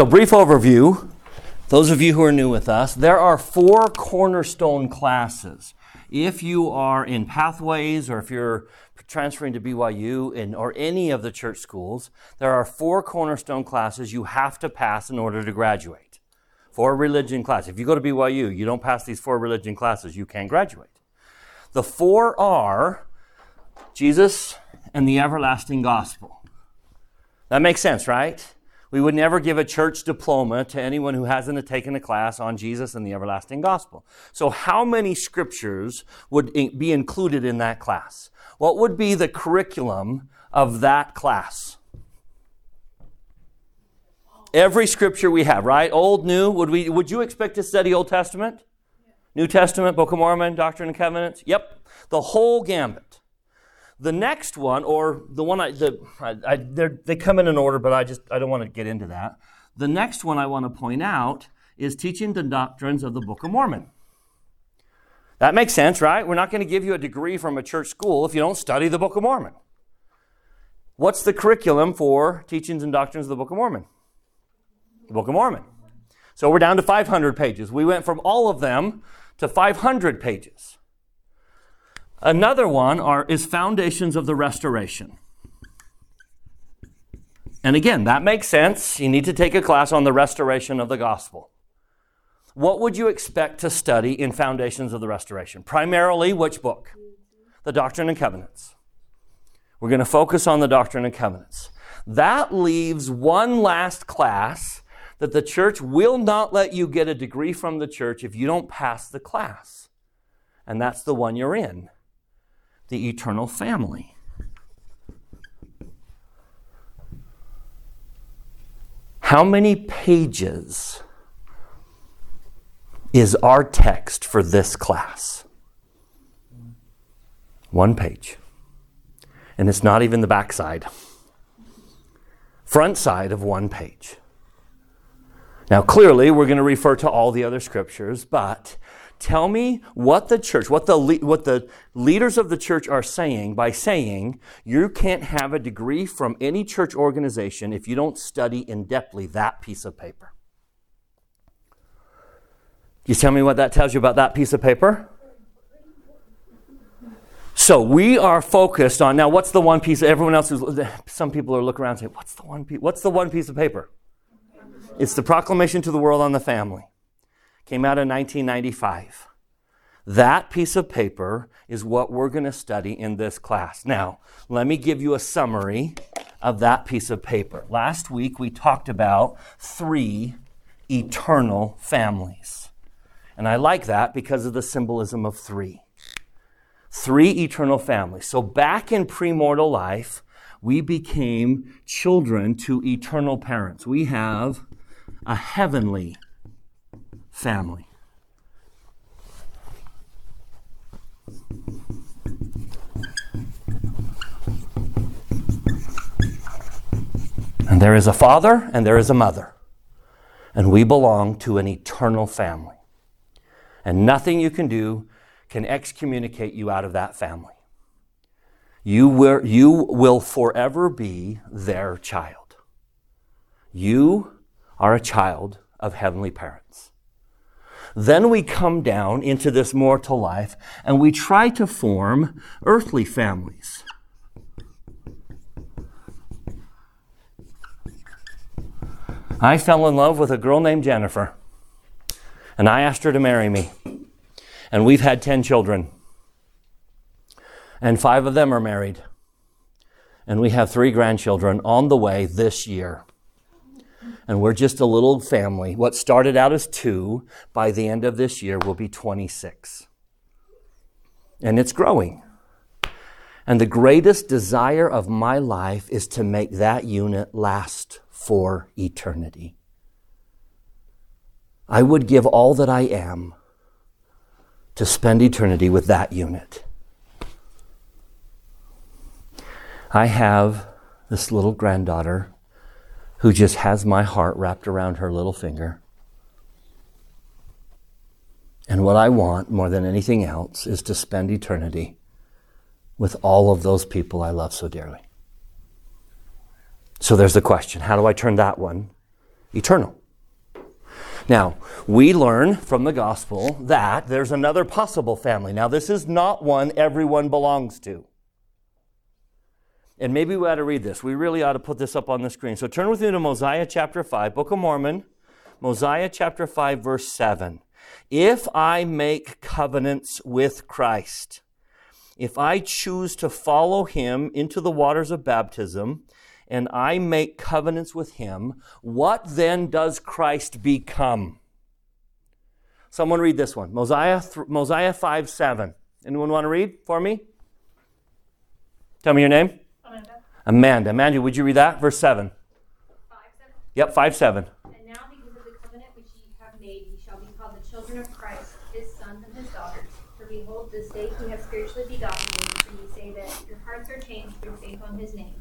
So, brief overview. Those of you who are new with us, there are four cornerstone classes. If you are in Pathways or if you're transferring to BYU in, or any of the church schools, there are four cornerstone classes you have to pass in order to graduate. Four religion classes. If you go to BYU, you don't pass these four religion classes, you can't graduate. The four are Jesus and the everlasting gospel. That makes sense, right? We would never give a church diploma to anyone who hasn't taken a class on Jesus and the everlasting gospel. So, how many scriptures would be included in that class? What would be the curriculum of that class? Every scripture we have, right? Old, new. Would we? Would you expect to study Old Testament, New Testament, Book of Mormon, Doctrine and Covenants? Yep, the whole gambit. The next one, or the one I, the, I, I they come in an order, but I just I don't want to get into that. The next one I want to point out is teaching the doctrines of the Book of Mormon. That makes sense, right? We're not going to give you a degree from a church school if you don't study the Book of Mormon. What's the curriculum for teachings and doctrines of the Book of Mormon? The Book of Mormon. So we're down to 500 pages. We went from all of them to 500 pages. Another one are, is Foundations of the Restoration. And again, that makes sense. You need to take a class on the restoration of the gospel. What would you expect to study in Foundations of the Restoration? Primarily, which book? The Doctrine and Covenants. We're going to focus on the Doctrine and Covenants. That leaves one last class that the church will not let you get a degree from the church if you don't pass the class. And that's the one you're in the eternal family. How many pages is our text for this class? One page. And it's not even the backside. Front side of one page. Now, clearly, we're going to refer to all the other scriptures, but Tell me what the church, what the, what the leaders of the church are saying by saying you can't have a degree from any church organization if you don't study in depthly that piece of paper. You tell me what that tells you about that piece of paper? So we are focused on now. What's the one piece? Everyone else is. Some people are looking around and saying, "What's the one piece? What's the one piece of paper?" It's the proclamation to the world on the family came out in 1995. That piece of paper is what we're going to study in this class. Now, let me give you a summary of that piece of paper. Last week we talked about three eternal families. And I like that because of the symbolism of three. Three eternal families. So back in premortal life, we became children to eternal parents. We have a heavenly family. And there is a father and there is a mother. And we belong to an eternal family. And nothing you can do can excommunicate you out of that family. You will, you will forever be their child. You are a child of heavenly parents. Then we come down into this mortal life and we try to form earthly families. I fell in love with a girl named Jennifer, and I asked her to marry me. And we've had 10 children, and five of them are married. And we have three grandchildren on the way this year and we're just a little family. What started out as two, by the end of this year, will be 26. And it's growing. And the greatest desire of my life is to make that unit last for eternity. I would give all that I am to spend eternity with that unit. I have this little granddaughter who just has my heart wrapped around her little finger. And what I want more than anything else is to spend eternity with all of those people I love so dearly. So there's the question how do I turn that one eternal. Now, we learn from the gospel that there's another possible family. Now, this is not one everyone belongs to. And maybe we ought to read this. We really ought to put this up on the screen. So turn with me to Mosiah chapter 5, Book of Mormon, Mosiah chapter 5, verse 7. If I make covenants with Christ, if I choose to follow him into the waters of baptism, and I make covenants with him, what then does Christ become? Someone read this one. Mosiah, Mosiah 5 7. Anyone want to read for me? Tell me your name. Amanda. Amanda. Would you read that? Verse 7. 5 7. Yep, 5 7. And now, because of the covenant which ye have made, ye shall be called the children of Christ, his sons and his daughters. For behold, this day he has spiritually begotten you, for ye say that your hearts are changed through faith on his name.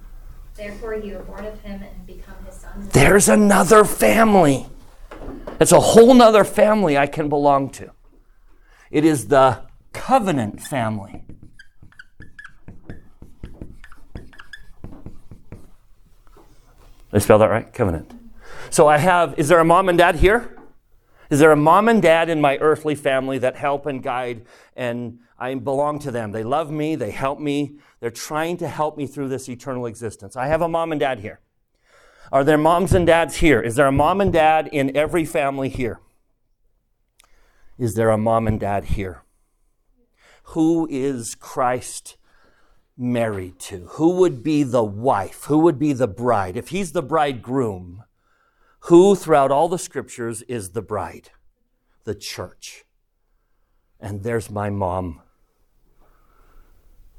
Therefore, you are born of him and become his sons. There's another family. It's a whole nother family I can belong to. It is the covenant family. I spell that right? Covenant. So I have, is there a mom and dad here? Is there a mom and dad in my earthly family that help and guide and I belong to them? They love me, they help me, they're trying to help me through this eternal existence. I have a mom and dad here. Are there moms and dads here? Is there a mom and dad in every family here? Is there a mom and dad here? Who is Christ married to? Who would be the wife? Who would be the bride? If he's the bridegroom, who throughout all the scriptures is the bride? The church. And there's my mom.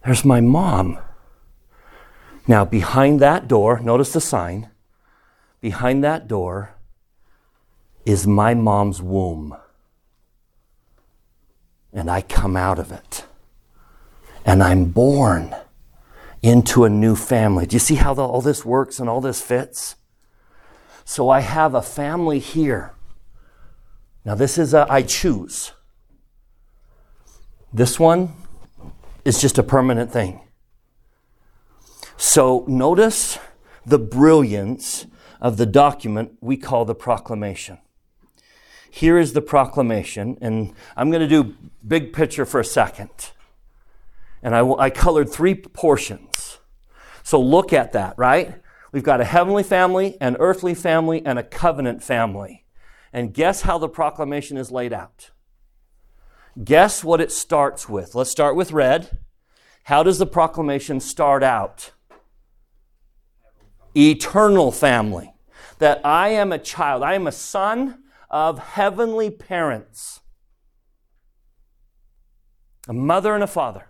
There's my mom. Now, behind that door, notice the sign. Behind that door is my mom's womb. And I come out of it. And I'm born into a new family. Do you see how the, all this works and all this fits? So I have a family here. Now, this is a I choose. This one is just a permanent thing. So notice the brilliance of the document we call the proclamation. Here is the proclamation, and I'm going to do big picture for a second. And I, I colored three portions. So look at that, right? We've got a heavenly family, an earthly family, and a covenant family. And guess how the proclamation is laid out? Guess what it starts with? Let's start with red. How does the proclamation start out? Eternal family. That I am a child, I am a son of heavenly parents, a mother and a father.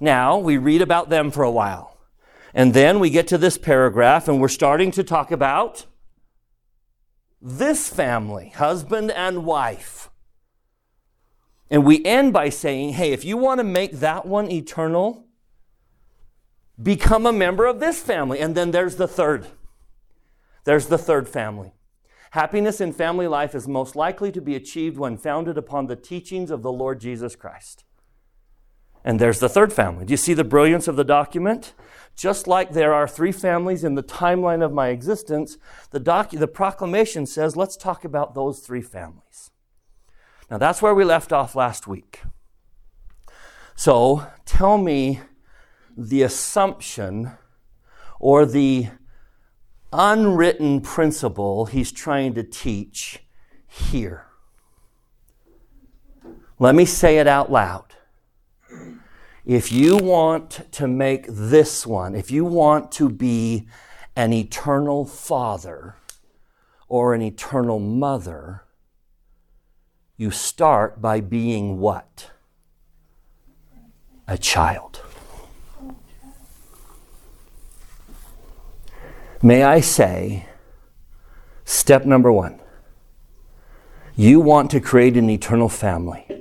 Now, we read about them for a while. And then we get to this paragraph and we're starting to talk about this family, husband and wife. And we end by saying, hey, if you want to make that one eternal, become a member of this family. And then there's the third. There's the third family. Happiness in family life is most likely to be achieved when founded upon the teachings of the Lord Jesus Christ. And there's the third family. Do you see the brilliance of the document? Just like there are three families in the timeline of my existence, the, docu- the proclamation says, let's talk about those three families. Now, that's where we left off last week. So, tell me the assumption or the unwritten principle he's trying to teach here. Let me say it out loud. If you want to make this one, if you want to be an eternal father or an eternal mother, you start by being what? A child. May I say, step number one, you want to create an eternal family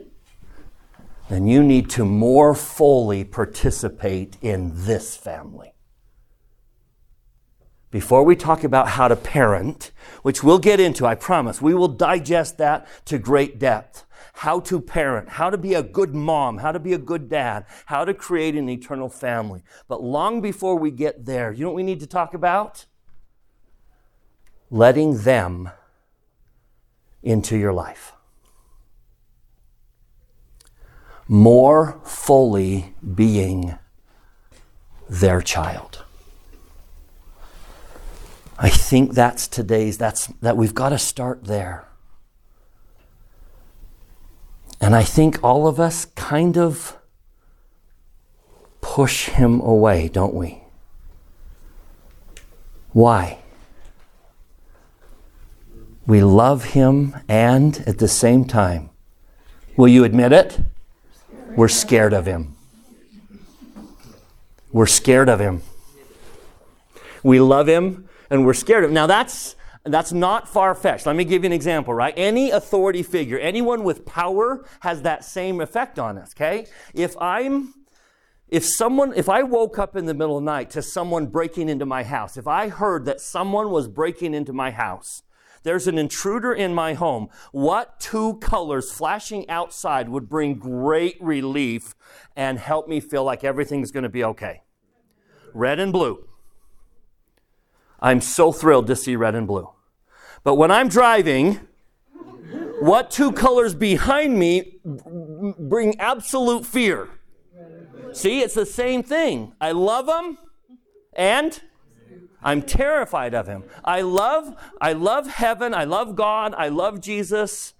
then you need to more fully participate in this family. Before we talk about how to parent, which we'll get into, I promise, we will digest that to great depth. How to parent, how to be a good mom, how to be a good dad, how to create an eternal family. But long before we get there, you know what we need to talk about? letting them into your life. More fully being their child. I think that's today's that's that we've got to start there. And I think all of us kind of push him away, don't we? Why? We love him and at the same time, will you admit it? We're scared of him. We're scared of him. We love him and we're scared of him. Now that's that's not far fetched. Let me give you an example, right? Any authority figure, anyone with power has that same effect on us, okay? If I'm if someone if I woke up in the middle of the night to someone breaking into my house, if I heard that someone was breaking into my house, there's an intruder in my home. What two colors flashing outside would bring great relief and help me feel like everything's going to be okay? Red and blue. I'm so thrilled to see red and blue. But when I'm driving, what two colors behind me bring absolute fear? See, it's the same thing. I love them and I'm terrified of him. I love I love heaven, I love God, I love Jesus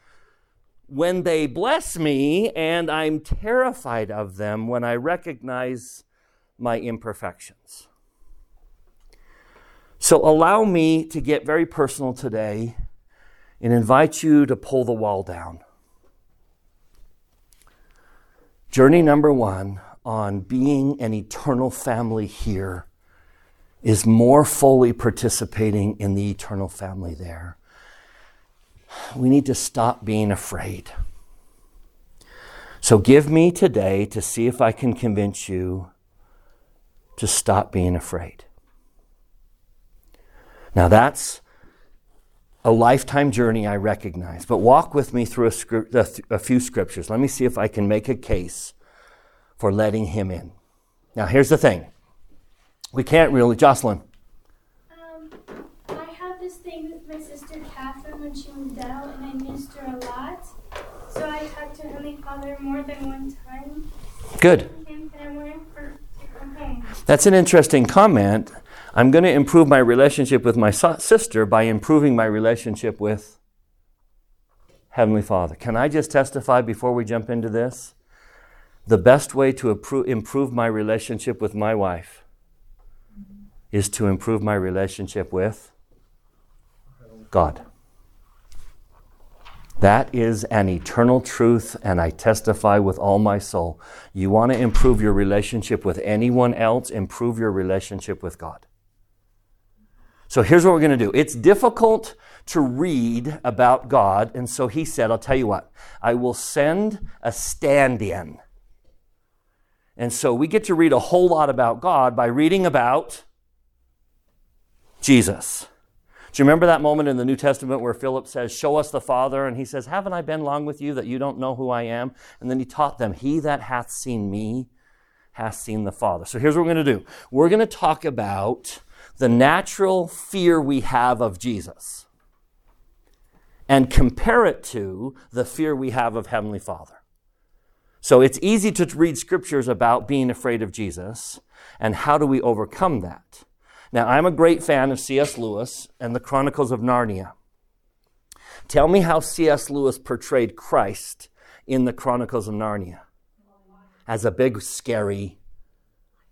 when they bless me and I'm terrified of them when I recognize my imperfections. So allow me to get very personal today and invite you to pull the wall down. Journey number one on being an eternal family here is more fully participating in the eternal family there. We need to stop being afraid. So give me today to see if I can convince you to stop being afraid. Now that's a lifetime journey, I recognize. But walk with me through a, script, a, th- a few scriptures. Let me see if I can make a case for letting him in. Now, here's the thing we can't really, Jocelyn. Um, I have this thing with my sister Catherine when she moved out, and I missed her a lot. So I talked to Heavenly Father more than one time. Good. And I wanted her to come home. That's an interesting comment. I'm going to improve my relationship with my so- sister by improving my relationship with Heavenly Father. Can I just testify before we jump into this? The best way to improve my relationship with my wife is to improve my relationship with God. That is an eternal truth, and I testify with all my soul. You want to improve your relationship with anyone else, improve your relationship with God. So here's what we're going to do. It's difficult to read about God, and so he said, I'll tell you what, I will send a stand in. And so we get to read a whole lot about God by reading about Jesus. Do you remember that moment in the New Testament where Philip says, Show us the Father? And he says, Haven't I been long with you that you don't know who I am? And then he taught them, He that hath seen me hath seen the Father. So here's what we're going to do we're going to talk about the natural fear we have of Jesus and compare it to the fear we have of Heavenly Father. So it's easy to read scriptures about being afraid of Jesus and how do we overcome that. Now, I'm a great fan of C.S. Lewis and the Chronicles of Narnia. Tell me how C.S. Lewis portrayed Christ in the Chronicles of Narnia as a big, scary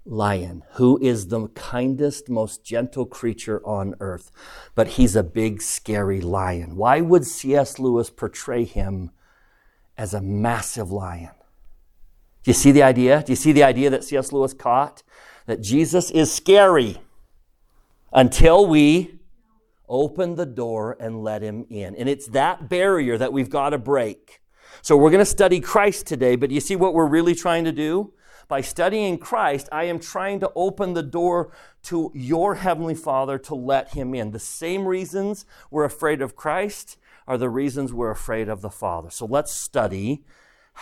lion who is the kindest, most gentle creature on earth. But he's a big, scary lion. Why would C.S. Lewis portray him as a massive lion? Do you see the idea? Do you see the idea that C.S. Lewis caught? That Jesus is scary until we open the door and let him in. And it's that barrier that we've got to break. So we're going to study Christ today, but you see what we're really trying to do? By studying Christ, I am trying to open the door to your Heavenly Father to let Him in. The same reasons we're afraid of Christ are the reasons we're afraid of the Father. So let's study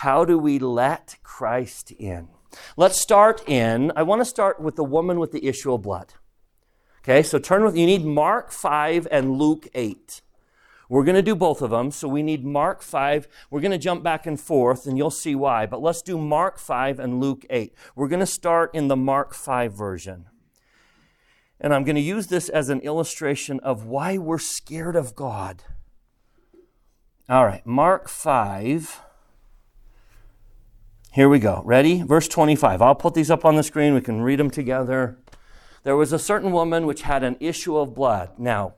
how do we let Christ in? Let's start in, I want to start with the woman with the issue of blood. Okay, so turn with, you need Mark 5 and Luke 8. We're going to do both of them, so we need Mark 5. We're going to jump back and forth, and you'll see why. But let's do Mark 5 and Luke 8. We're going to start in the Mark 5 version. And I'm going to use this as an illustration of why we're scared of God. All right, Mark 5. Here we go. Ready? Verse 25. I'll put these up on the screen. We can read them together. There was a certain woman which had an issue of blood. Now,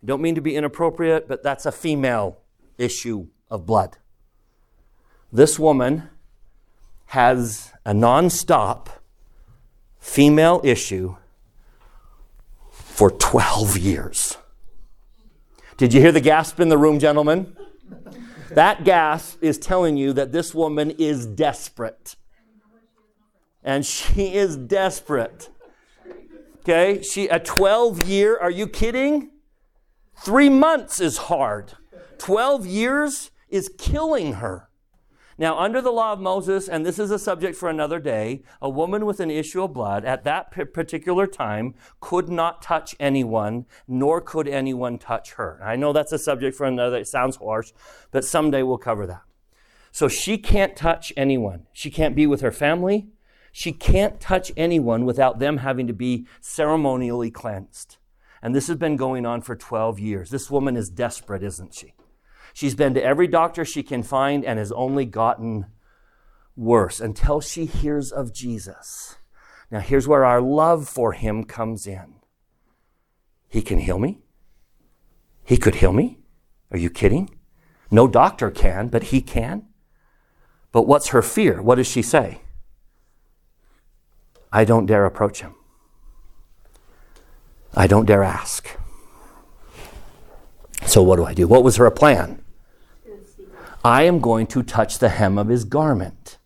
I don't mean to be inappropriate, but that's a female issue of blood. This woman has a non-stop female issue for 12 years. Did you hear the gasp in the room, gentlemen? That gasp is telling you that this woman is desperate. And she is desperate. Okay, she a 12 year, are you kidding? Three months is hard. 12 years is killing her. Now, under the law of Moses, and this is a subject for another day, a woman with an issue of blood at that particular time could not touch anyone, nor could anyone touch her. I know that's a subject for another, it sounds harsh, but someday we'll cover that. So she can't touch anyone. She can't be with her family. She can't touch anyone without them having to be ceremonially cleansed. And this has been going on for 12 years. This woman is desperate, isn't she? She's been to every doctor she can find and has only gotten worse until she hears of Jesus. Now, here's where our love for him comes in. He can heal me. He could heal me. Are you kidding? No doctor can, but he can. But what's her fear? What does she say? I don't dare approach him. I don't dare ask. So, what do I do? What was her plan? I am going to touch the hem of his garment.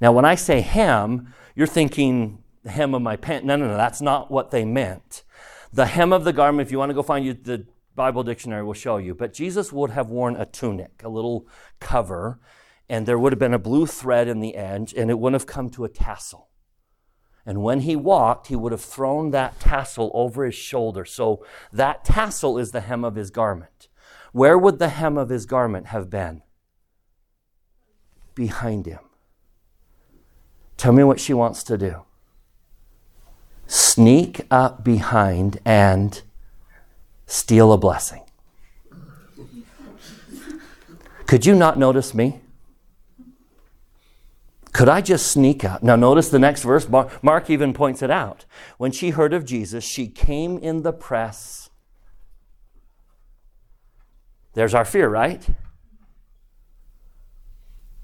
Now, when I say hem, you're thinking the hem of my pant. No, no, no, that's not what they meant. The hem of the garment, if you want to go find you, the Bible dictionary will show you. But Jesus would have worn a tunic, a little cover, and there would have been a blue thread in the edge, and it wouldn't have come to a tassel. And when he walked, he would have thrown that tassel over his shoulder. So that tassel is the hem of his garment. Where would the hem of his garment have been? behind him. Tell me what she wants to do. Sneak up behind and steal a blessing. Could you not notice me? Could I just sneak up? Now, notice the next verse. Mark even points it out. When she heard of Jesus, she came in the press. There's our fear, right?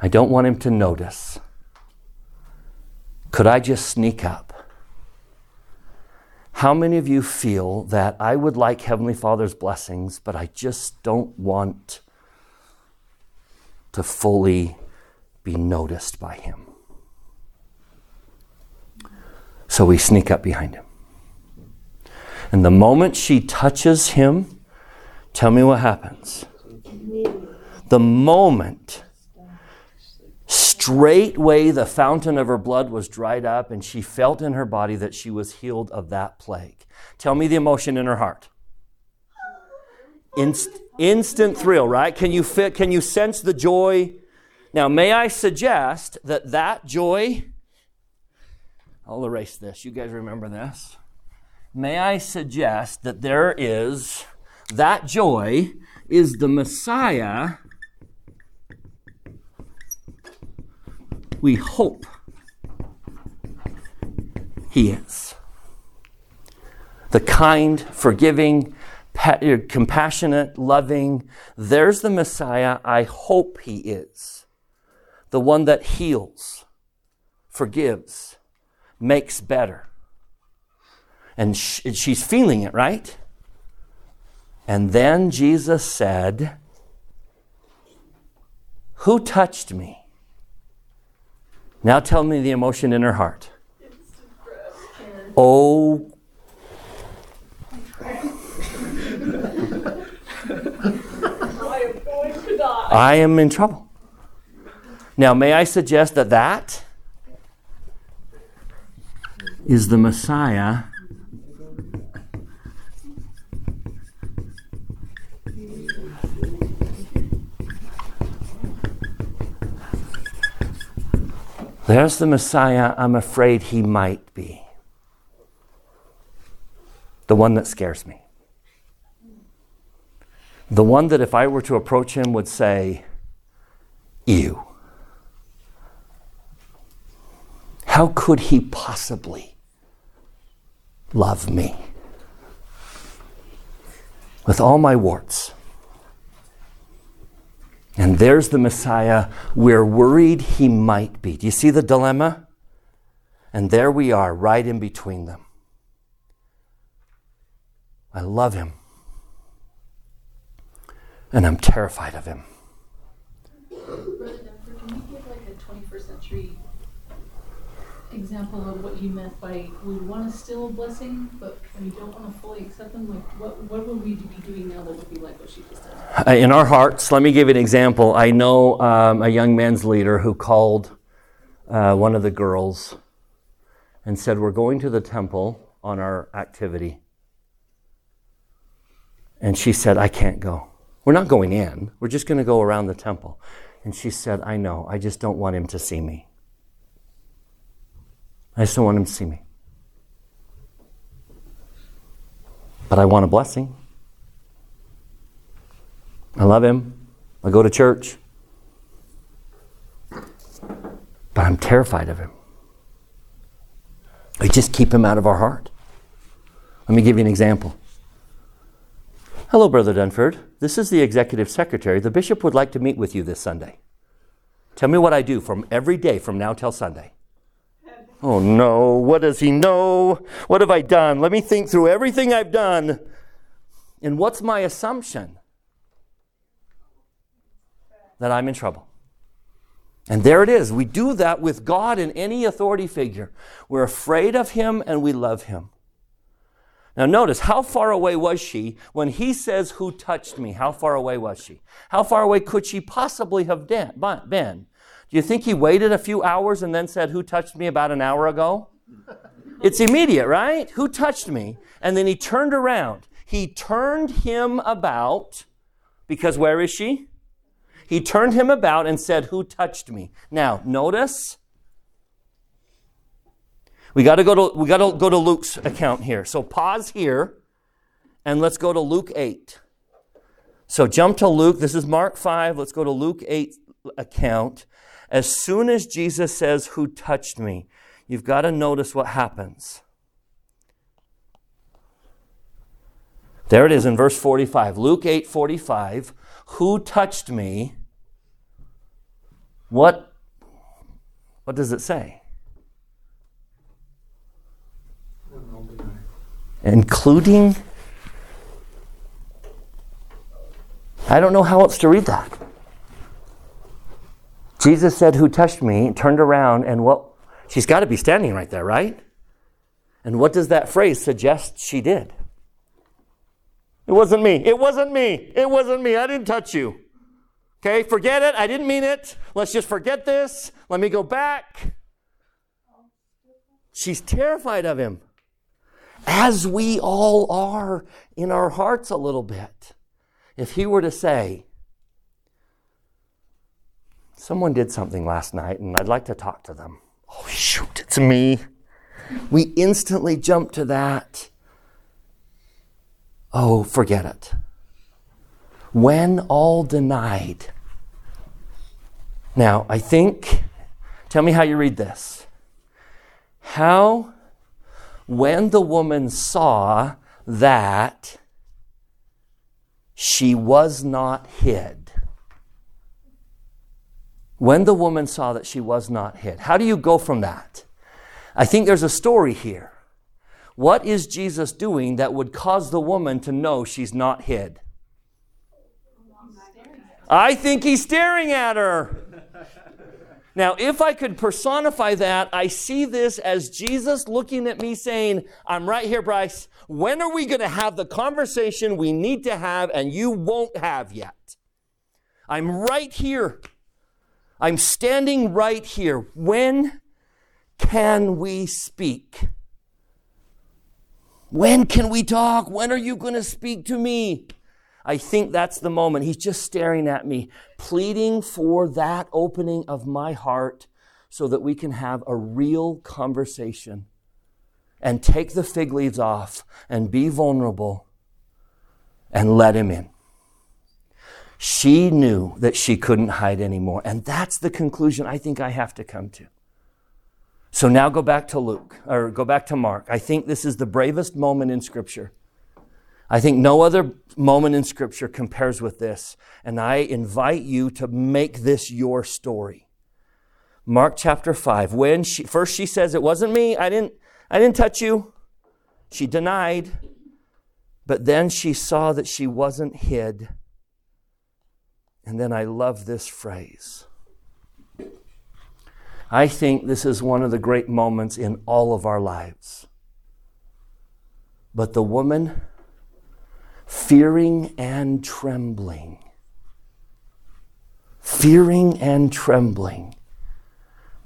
I don't want him to notice. Could I just sneak up? How many of you feel that I would like Heavenly Father's blessings, but I just don't want to fully be noticed by Him? So we sneak up behind Him. And the moment she touches Him, tell me what happens. The moment Straightway the fountain of her blood was dried up, and she felt in her body that she was healed of that plague. Tell me the emotion in her heart. Inst- instant thrill, right? Can you fit, can you sense the joy? Now, may I suggest that that joy, I'll erase this. You guys remember this? May I suggest that there is, that joy is the Messiah we hope He is. The kind, forgiving, compassionate, loving, there's the Messiah I hope He is. The one that heals, forgives, makes better. And she's feeling it, right? And then Jesus said, Who touched me? Now tell me the emotion in her heart. Oh. I am in trouble. Now, may I suggest that that is the Messiah There's the Messiah I'm afraid he might be. The one that scares me. The one that if I were to approach him would say, "You." How could he possibly love me? With all my warts. And there's the Messiah we're worried he might be. Do you see the dilemma? And there we are, right in between them. I love him. And I'm terrified of him. Brother Dunford, can you give like a 21st century example of what you meant by we want to still a blessing, but we don't want to fully accept them? Like, what, what would we be doing now that would be like what she just did? Uh, In our hearts, let me give you an example. I know um, a young men's leader who called uh, one of the girls and said, We're going to the temple on our activity. And she said, I can't go. We're not going in, we're just going to go around the temple. And she said, I know, I just don't want him to see me. I just don't want him to see me. But I want a blessing. I love him. I go to church. But I'm terrified of him. We just keep him out of our heart. Let me give you an example. Hello, Brother Dunford. This is the executive secretary. The bishop would like to meet with you this Sunday. Tell me what I do from every day from now till Sunday. Oh no, what does he know? What have I done? Let me think through everything I've done. And what's my assumption? That I'm in trouble. And there it is. We do that with God and any authority figure. We're afraid of him and we love him. Now, notice how far away was she when he says, Who touched me? How far away was she? How far away could she possibly have been? Do you think he waited a few hours and then said, Who touched me about an hour ago? It's immediate, right? Who touched me? And then he turned around. He turned him about because where is she? He turned him about and said, Who touched me? Now, notice. We got to go to we got to go to Luke's account here. So pause here and let's go to Luke 8. So jump to Luke. This is Mark 5. Let's go to Luke 8 account. As soon as Jesus says, Who touched me? You've got to notice what happens. There it is in verse 45. Luke 8 45. Who touched me? What, what does it say? Including? I don't know how else to read that. Jesus said, Who touched me? turned around, and what? She's got to be standing right there, right? And what does that phrase suggest she did? It wasn't me. It wasn't me. It wasn't me. I didn't touch you. Okay, forget it. I didn't mean it. Let's just forget this. Let me go back. She's terrified of him, as we all are in our hearts a little bit. If he were to say, Someone did something last night and I'd like to talk to them. Oh, shoot, it's me. We instantly jump to that. Oh, forget it. When all denied. Now, I think, tell me how you read this. How, when the woman saw that she was not hid, when the woman saw that she was not hid, how do you go from that? I think there's a story here. What is Jesus doing that would cause the woman to know she's not hid? I think he's staring at her. Now, if I could personify that, I see this as Jesus looking at me saying, I'm right here, Bryce. When are we going to have the conversation we need to have and you won't have yet? I'm right here. I'm standing right here. When can we speak? When can we talk? When are you going to speak to me? I think that's the moment. He's just staring at me, pleading for that opening of my heart so that we can have a real conversation and take the fig leaves off and be vulnerable and let him in. She knew that she couldn't hide anymore. And that's the conclusion I think I have to come to. So now go back to Luke, or go back to Mark. I think this is the bravest moment in Scripture. I think no other moment in Scripture compares with this. And I invite you to make this your story. Mark chapter 5. When she, first she says, It wasn't me, I didn't, I didn't touch you. She denied. But then she saw that she wasn't hid. And then I love this phrase. I think this is one of the great moments in all of our lives. But the woman, fearing and trembling, fearing and trembling,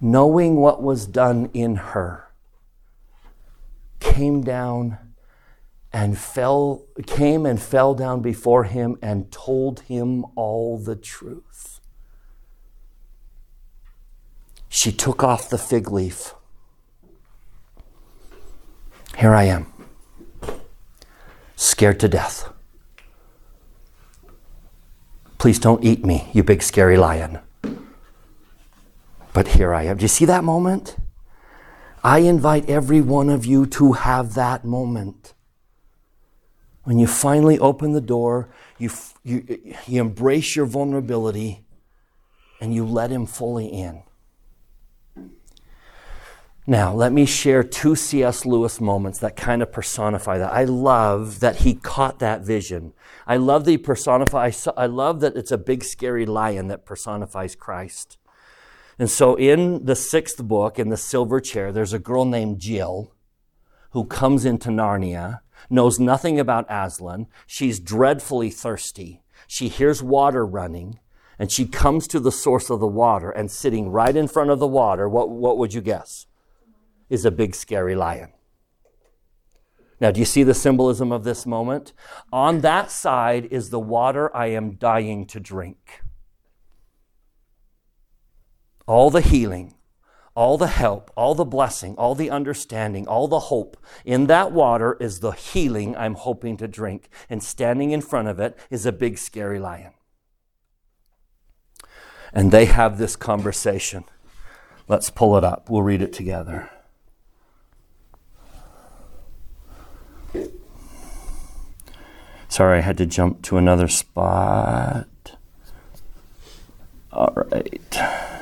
knowing what was done in her, came down and fell came and fell down before him and told him all the truth. She took off the fig leaf. Here I am, scared to death. Please don't eat me, you big scary lion. But here I am. Do you see that moment? I invite every one of you to have that moment. When you finally open the door, you, you, you embrace your vulnerability and you let Him fully in. Now, let me share two C.S. Lewis moments that kind of personify that. I love that he caught that vision. I love that he personifies, I love that it's a big scary lion that personifies Christ. And so in the sixth book, in the silver chair, there's a girl named Jill who comes into Narnia knows nothing about Aslan. She's dreadfully thirsty. She hears water running, and she comes to the source of the water, and sitting right in front of the water, what, what would you guess? Is a big scary lion. Now, do you see the symbolism of this moment? On that side is the water I am dying to drink. All the healing, all the help, all the blessing, all the understanding, all the hope in that water is the healing I'm hoping to drink. And standing in front of it is a big, scary lion. And they have this conversation. Let's pull it up. We'll read it together. Sorry, I had to jump to another spot. All right.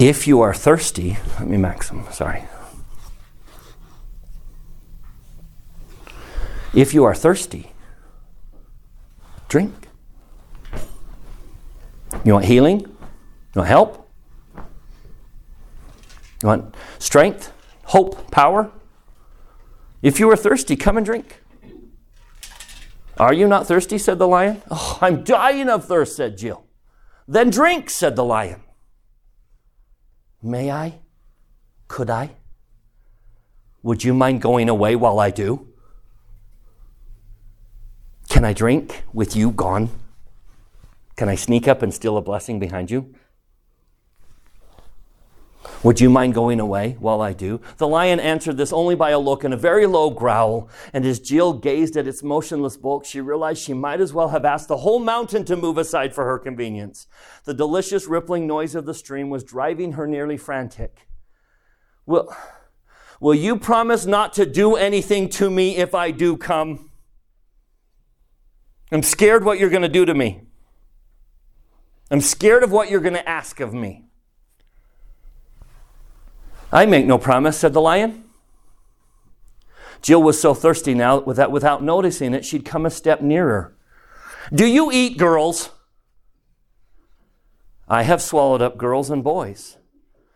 If you are thirsty, let me maxim, sorry. If you are thirsty, drink. You want healing? You want help? You want strength, hope, power? If you are thirsty, come and drink. Are you not thirsty? said the lion. Oh, I'm dying of thirst, said Jill. Then drink, said the lion. May I? Could I? Would you mind going away while I do? Can I drink with you gone? Can I sneak up and steal a blessing behind you? Would you mind going away while I do? The lion answered this only by a look and a very low growl. And as Jill gazed at its motionless bulk, she realized she might as well have asked the whole mountain to move aside for her convenience. The delicious rippling noise of the stream was driving her nearly frantic. Will, will you promise not to do anything to me if I do come? I'm scared what you're going to do to me. I'm scared of what you're going to ask of me. I make no promise, said the lion. Jill was so thirsty now that without noticing it, she'd come a step nearer. Do you eat girls? I have swallowed up girls and boys,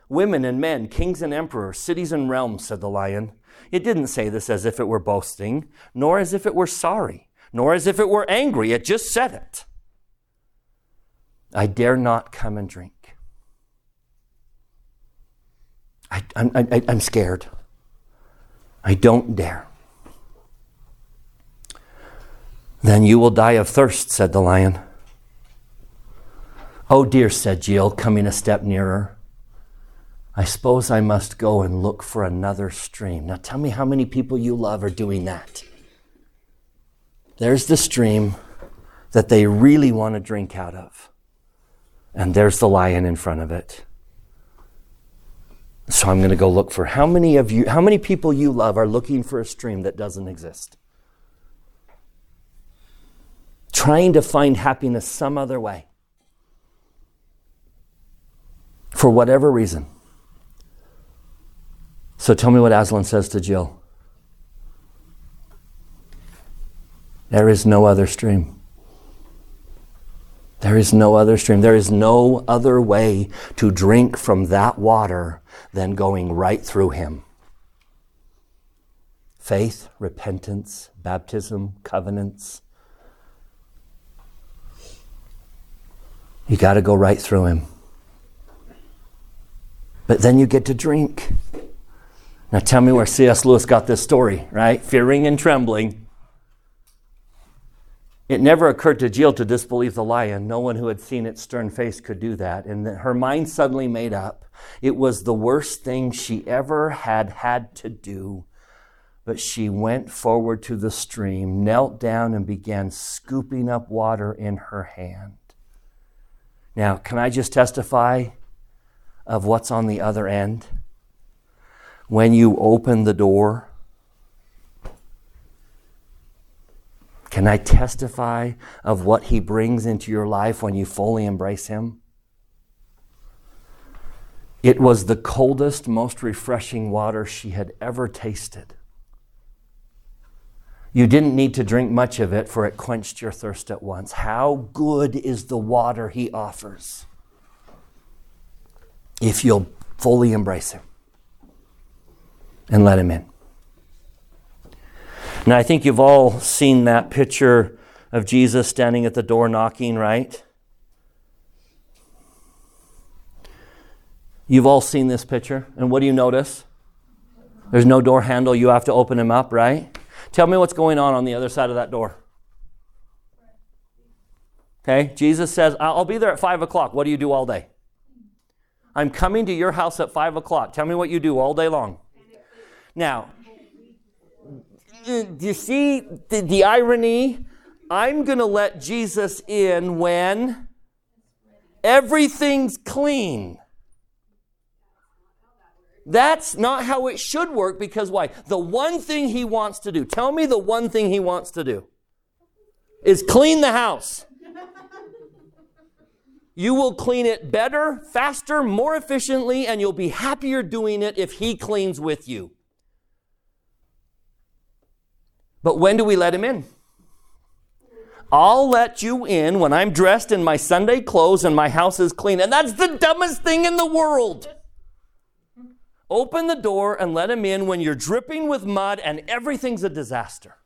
women and men, kings and emperors, cities and realms, said the lion. It didn't say this as if it were boasting, nor as if it were sorry, nor as if it were angry. It just said it. I dare not come and drink. I, I'm, I, I'm scared. I don't dare. Then you will die of thirst, said the lion. Oh dear, said Jill, coming a step nearer. I suppose I must go and look for another stream. Now tell me how many people you love are doing that. There's the stream that they really want to drink out of. And there's the lion in front of it. So I'm going to go look for how many of you, how many people you love are looking for a stream that doesn't exist? Trying to find happiness some other way. For whatever reason. So tell me what Aslan says to Jill. There is no other stream. There is no other stream. There is no other way to drink from that water than going right through Him. Faith, repentance, baptism, covenants. You got to go right through Him. But then you get to drink. Now tell me where C.S. Lewis got this story, right? Fearing and trembling. It never occurred to Jill to disbelieve the lion. No one who had seen its stern face could do that. And her mind suddenly made up. It was the worst thing she ever had had to do. But she went forward to the stream, knelt down, and began scooping up water in her hand. Now, can I just testify of what's on the other end? when you open the door? Can I testify of what He brings into your life when you fully embrace Him? It was the coldest, most refreshing water she had ever tasted. You didn't need to drink much of it, for it quenched your thirst at once. How good is the water He offers if you'll fully embrace Him? and let him in. Now, I think you've all seen that picture of Jesus standing at the door knocking, right? You've all seen this picture. And what do you notice? There's no door handle. You have to open him up, right? Tell me what's going on on the other side of that door. Okay, Jesus says, I'll be there at 5 o'clock. What do you do all day? I'm coming to your house at 5 o'clock. Tell me what you do all day long. Now, do you see the, the irony? I'm going to let Jesus in when everything's clean. That's not how it should work because why? The one thing he wants to do, tell me the one thing he wants to do, is clean the house. You will clean it better, faster, more efficiently, and you'll be happier doing it if he cleans with you. But when do we let him in? I'll let you in when I'm dressed in my Sunday clothes and my house is clean. And that's the dumbest thing in the world. Open the door and let him in when you're dripping with mud and everything's a disaster.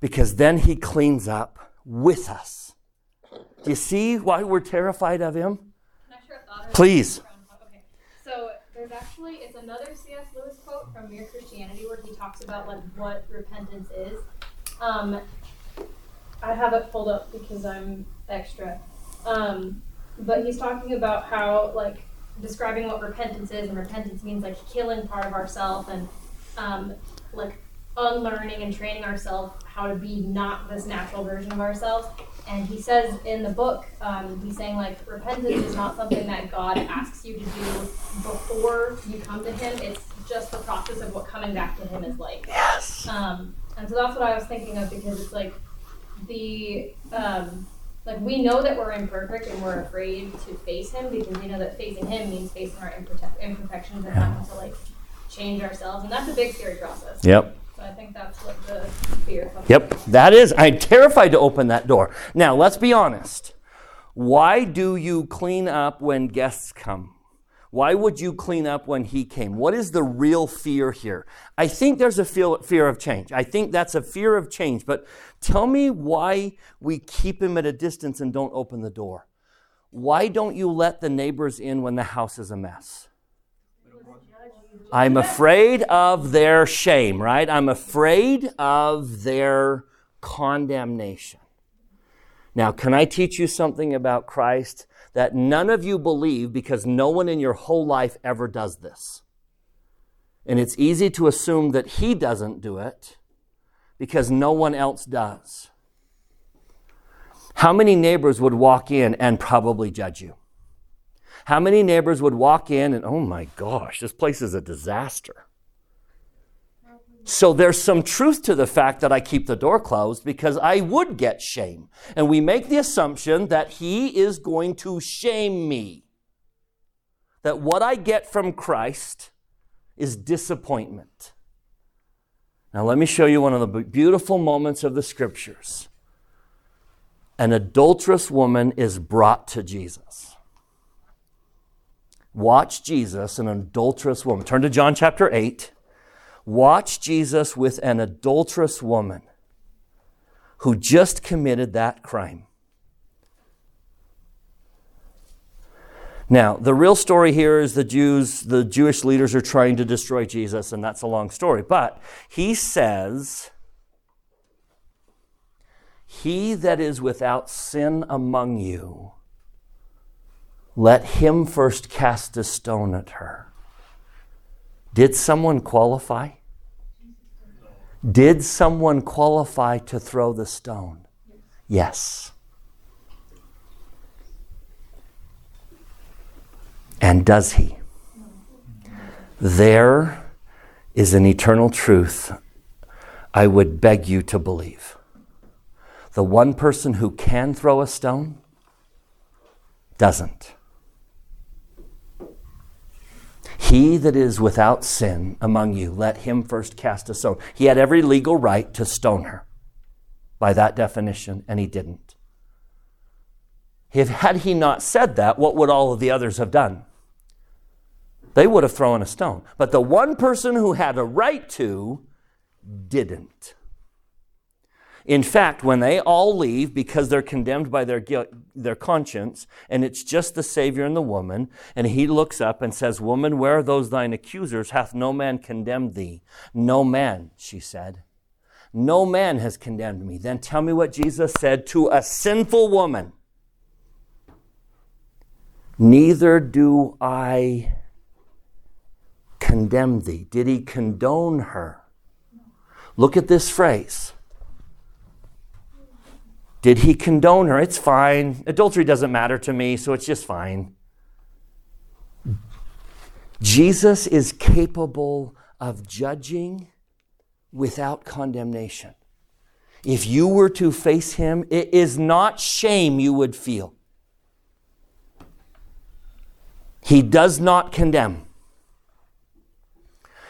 Because then he cleans up with us. Do you see why we're terrified of him? Please. So there's actually, it's another C.S. Quote from Mere Christianity where he talks about like what repentance is. Um, I have it pulled up because I'm extra. Um, but he's talking about how like describing what repentance is, and repentance means like killing part of ourselves and um, like unlearning and training ourselves how to be not this natural version of ourselves. And he says in the book, um, he's saying like repentance is not something that God asks you to do before you come to Him. It's just the process of what coming back to Him is like. Yes. Um, and so that's what I was thinking of because it's like the um, like we know that we're imperfect and we're afraid to face Him because we know that facing Him means facing our imperfect- imperfections and having to like change ourselves, and that's a big scary process. Yep. So I think that's what the fear. Yep, that is. I'm terrified to open that door. Now, let's be honest. Why do you clean up when guests come? Why would you clean up when he came? What is the real fear here? I think there's a fear of change. I think that's a fear of change. But tell me why we keep him at a distance and don't open the door. Why don't you let the neighbors in when the house is a mess? I'm afraid of their shame, right? I'm afraid of their condemnation. Now, can I teach you something about Christ that none of you believe because no one in your whole life ever does this? And it's easy to assume that he doesn't do it because no one else does. How many neighbors would walk in and probably judge you? How many neighbors would walk in and, oh my gosh, this place is a disaster? So there's some truth to the fact that I keep the door closed because I would get shame. And we make the assumption that he is going to shame me. That what I get from Christ is disappointment. Now, let me show you one of the beautiful moments of the scriptures. An adulterous woman is brought to Jesus. Watch Jesus, an adulterous woman. Turn to John chapter 8. Watch Jesus with an adulterous woman who just committed that crime. Now, the real story here is the Jews, the Jewish leaders are trying to destroy Jesus, and that's a long story. But he says, He that is without sin among you, let him first cast a stone at her. Did someone qualify? Did someone qualify to throw the stone? Yes. And does he? There is an eternal truth I would beg you to believe. The one person who can throw a stone doesn't. He that is without sin among you, let him first cast a stone. He had every legal right to stone her by that definition, and he didn't. If, had he not said that, what would all of the others have done? They would have thrown a stone. But the one person who had a right to didn't. In fact, when they all leave because they're condemned by their guilt, their conscience, and it's just the Savior and the woman, and he looks up and says, Woman, where are those thine accusers? Hath no man condemned thee? No man, she said. No man has condemned me. Then tell me what Jesus said to a sinful woman. Neither do I condemn thee. Did he condone her? Look at this phrase. Did he condone her? It's fine. Adultery doesn't matter to me, so it's just fine. Jesus is capable of judging without condemnation. If you were to face him, it is not shame you would feel. He does not condemn.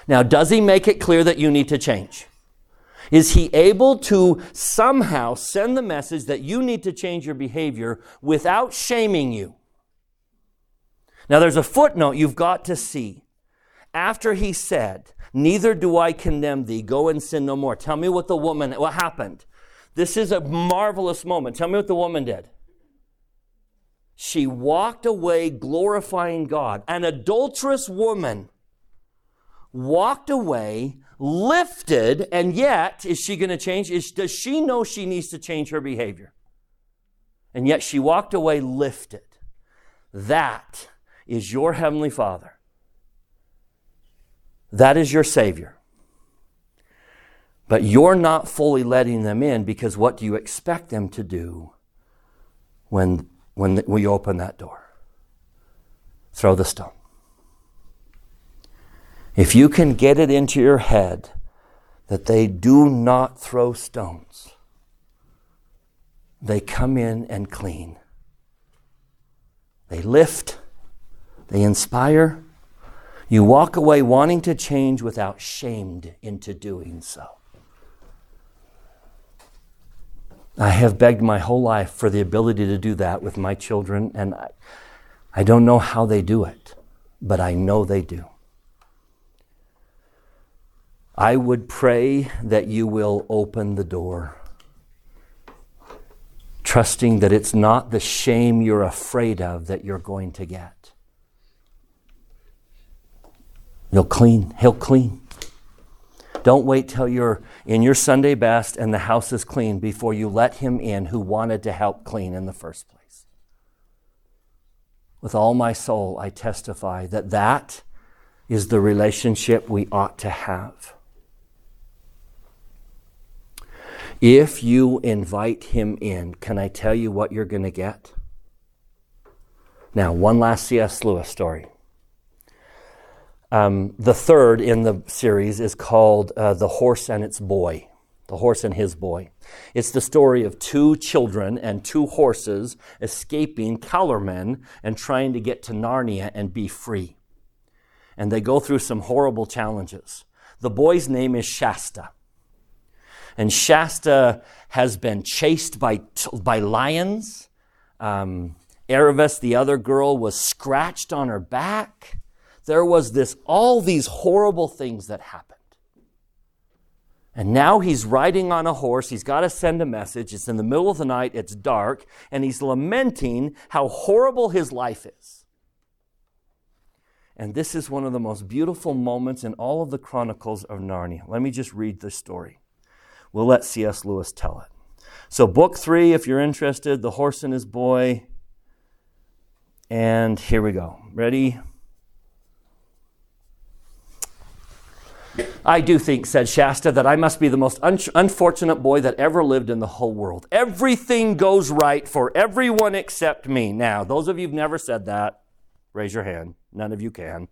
Now, does he make it clear that you need to change? Is he able to somehow send the message that you need to change your behavior without shaming you? Now, there's a footnote you've got to see. After he said, Neither do I condemn thee, go and sin no more. Tell me what the woman, what happened. This is a marvelous moment. Tell me what the woman did. She walked away glorifying God. An adulterous woman walked away lifted, and yet, is she going to change? Is, does she know she needs to change her behavior? And yet she walked away lifted. That is your Heavenly Father. That is your Savior. But you're not fully letting them in because what do you expect them to do when, when we open that door? Throw the stone. If you can get it into your head that they do not throw stones, they come in and clean. They lift, they inspire. You walk away wanting to change without shamed into doing so. I have begged my whole life for the ability to do that with my children, and I, I don't know how they do it, but I know they do. I would pray that you will open the door, trusting that it's not the shame you're afraid of that you're going to get. He'll clean. He'll clean. Don't wait till you're in your Sunday best and the house is clean before you let him in who wanted to help clean in the first place. With all my soul, I testify that that is the relationship we ought to have. If you invite him in, can I tell you what you're going to get? Now, one last C.S. Lewis story. Um, the third in the series is called uh, The Horse and Its Boy. The Horse and His Boy. It's the story of two children and two horses escaping Calormen and trying to get to Narnia and be free. And they go through some horrible challenges. The boy's name is Shasta. And Shasta has been chased by, by lions. Um, Aravis, the other girl, was scratched on her back there was this, all these horrible things that happened. And now he's riding on a horse. He's got to send a message. It's in the middle of the night. It's dark. And he's lamenting how horrible his life is. And this is one of the most beautiful moments in all of the Chronicles of Narnia. Let me just read the story. We'll let C.S. Lewis tell it. So, book three, if you're interested, The Horse and His Boy. And here we go. Ready? I do think, said Shasta, that I must be the most un- unfortunate boy that ever lived in the whole world. Everything goes right for everyone except me. Now, those of you who've never said that, raise your hand. None of you can.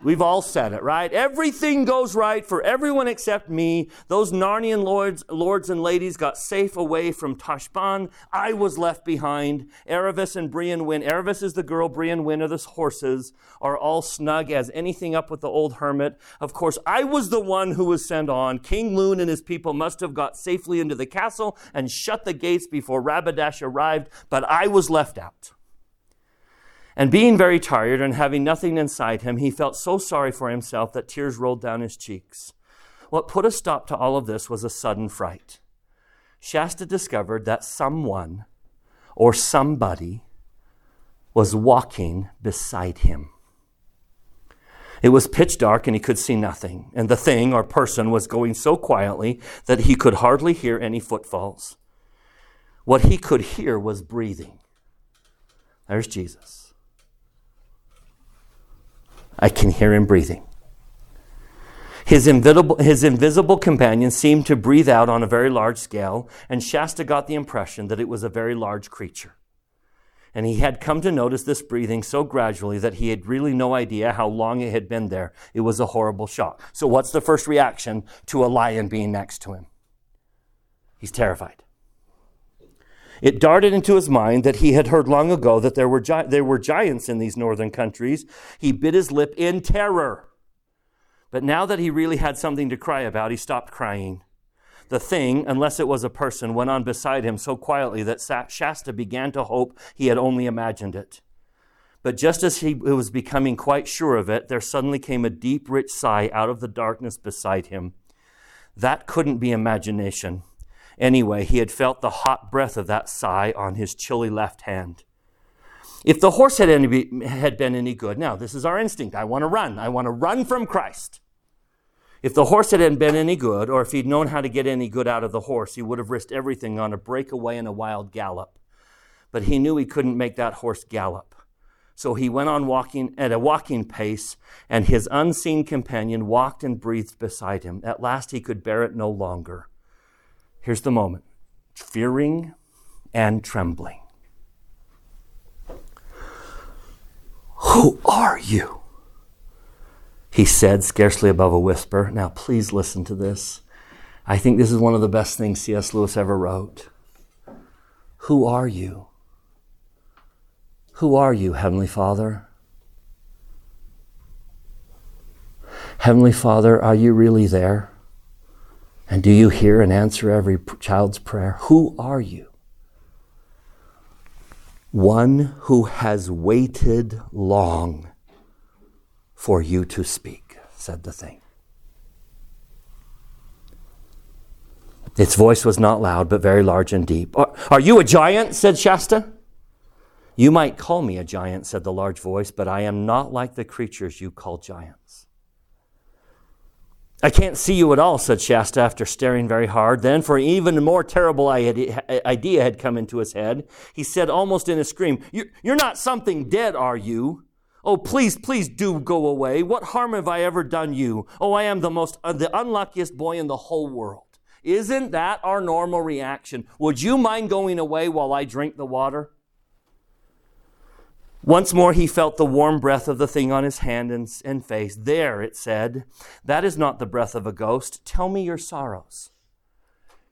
We've all said it, right? Everything goes right for everyone except me. Those Narnian lords, lords and ladies got safe away from Tashbaan. I was left behind. Aravis and Bree and Hwin. Aravis is the girl, Bree and Hwin are the horses, are all snug as anything up with the old hermit. Of course, I was the one who was sent on. King Lune and his people must have got safely into the castle and shut the gates before Rabadash arrived, but I was left out. And being very tired and having nothing inside him, he felt so sorry for himself that tears rolled down his cheeks. What put a stop to all of this was a sudden fright. Shasta discovered that someone or somebody was walking beside him. It was pitch dark and he could see nothing, and the thing or person was going so quietly that he could hardly hear any footfalls. What he could hear was breathing. There's Jesus. I can hear him breathing. His invisible, his invisible companion seemed to breathe out on a very large scale, and Shasta got the impression that it was a very large creature. And he had come to notice this breathing so gradually that he had really no idea how long it had been there. It was a horrible shock. So, what's the first reaction to a lion being next to him? He's terrified. It darted into his mind that he had heard long ago that there were, gi- there were giants in these northern countries. He bit his lip in terror. But now that he really had something to cry about, he stopped crying. The thing, unless it was a person, went on beside him so quietly that Shasta began to hope he had only imagined it. But just as he was becoming quite sure of it, there suddenly came a deep, rich sigh out of the darkness beside him. That couldn't be imagination. Anyway, he had felt the hot breath of that sigh on his chilly left hand. If the horse had, any, had been any good, now this is our instinct. I want to run. I want to run from Christ. If the horse hadn't been any good, or if he'd known how to get any good out of the horse, he would have risked everything on a breakaway and a wild gallop. But he knew he couldn't make that horse gallop. So he went on walking at a walking pace, and his unseen companion walked and breathed beside him. At last he could bear it no longer. Here's the moment fearing and trembling. Who are you? He said, scarcely above a whisper. Now, please listen to this. I think this is one of the best things C.S. Lewis ever wrote. Who are you? Who are you, Heavenly Father? Heavenly Father, are you really there? And do you hear and answer every child's prayer? Who are you? One who has waited long for you to speak, said the thing. Its voice was not loud, but very large and deep. Are, are you a giant? said Shasta. You might call me a giant, said the large voice, but I am not like the creatures you call giants. I can't see you at all, said Shasta after staring very hard. Then, for an even more terrible idea had come into his head, he said almost in a scream, You're not something dead, are you? Oh, please, please do go away. What harm have I ever done you? Oh, I am the most, uh, the unluckiest boy in the whole world. Isn't that our normal reaction? Would you mind going away while I drink the water? Once more he felt the warm breath of the thing on his hand and, and, face. There, it said, that is not the breath of a ghost. Tell me your sorrows.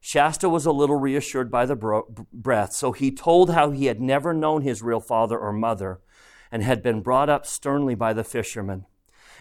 Shasta was a little reassured by the bro- breath, so he told how he had never known his real father or mother and had been brought up sternly by the fishermen.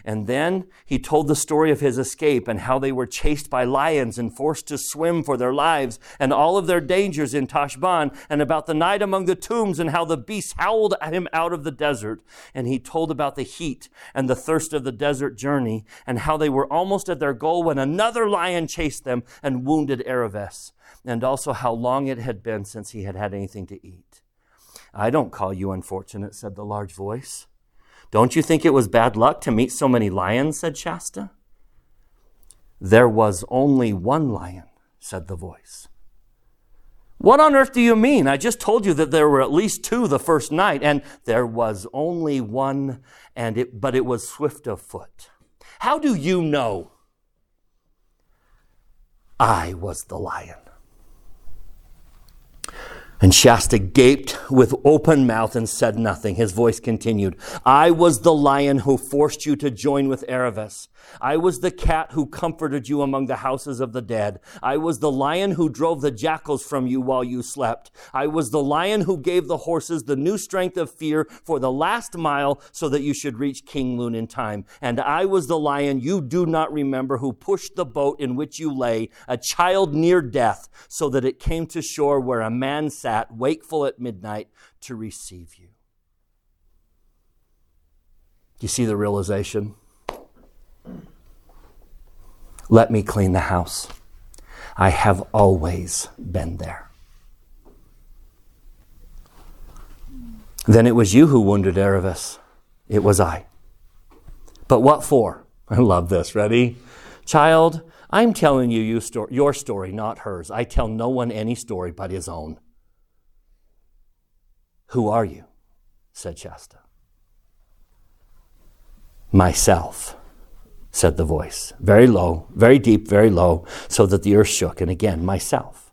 And then he told the story of his escape and how they were chased by lions and forced to swim for their lives and all of their dangers in Tashbaan and about the night among the tombs and how the beasts howled at him out of the desert. And he told about the heat and the thirst of the desert journey and how they were almost at their goal when another lion chased them and wounded Aravis and also how long it had been since he had had anything to eat. I don't call you unfortunate, said the large voice. Don't you think it was bad luck to meet so many lions? said Shasta. There was only one lion, said the voice. What on earth do you mean? I just told you that there were at least two the first night, and there was only one, and it, but it was swift of foot. How do you know? I was the lion. And Shasta gaped with open mouth and said nothing. His voice continued. I was the lion who forced you to join with Aravis. I was the cat who comforted you among the houses of the dead. I was the lion who drove the jackals from you while you slept. I was the lion who gave the horses the new strength of fear for the last mile so that you should reach King Lune in time. And I was the lion you do not remember who pushed the boat in which you lay, a child near death, so that it came to shore where a man sat, wakeful at midnight, to receive you. Do you see the realization? Let me clean the house. I have always been there. Then it was you who wounded Aravis. It was I. But what for? I love this. Ready? Child, I'm telling you your story, not hers. I tell no one any story but his own. Who are you? said Shasta. Myself said the voice, very low, very deep, very low, so that the earth shook. And again, myself,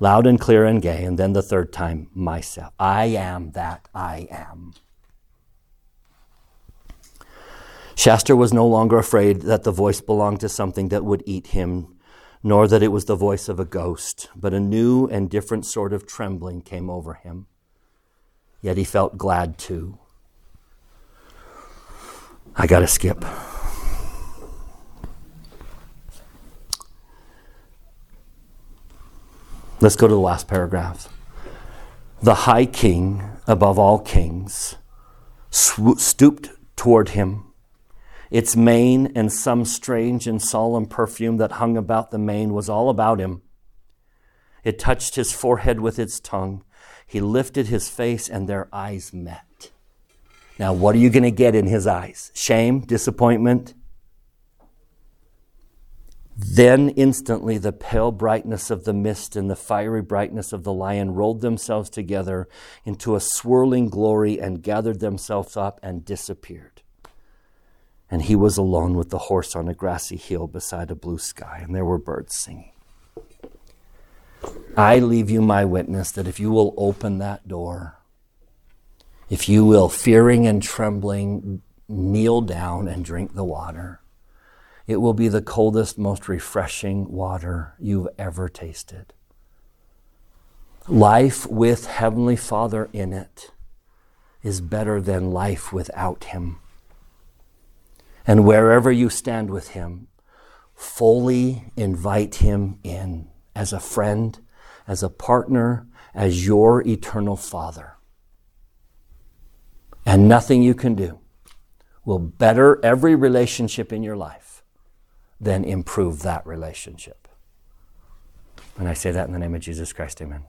loud and clear and gay. And then the third time, myself. I am that I am. Shasta was no longer afraid that the voice belonged to something that would eat him, nor that it was the voice of a ghost, but a new and different sort of trembling came over him. Yet he felt glad too. I got to skip. Let's go to the last paragraph. The high king above all kings stooped toward him. Its mane and some strange and solemn perfume that hung about the mane was all about him. It touched his forehead with its tongue. He lifted his face, and their eyes met. Now, what are you going to get in his eyes? Shame, disappointment, then instantly the pale brightness of the mist and the fiery brightness of the lion rolled themselves together into a swirling glory and gathered themselves up and disappeared. And he was alone with the horse on a grassy hill beside a blue sky, and there were birds singing. I leave you my witness that if you will open that door, if you will, fearing and trembling, kneel down and drink the water, it will be the coldest, most refreshing water you've ever tasted. Life with Heavenly Father in it is better than life without Him. And wherever you stand with Him, fully invite Him in as a friend, as a partner, as your eternal Father. And nothing you can do will better every relationship in your life than improve that relationship. And I say that in the name of Jesus Christ, amen.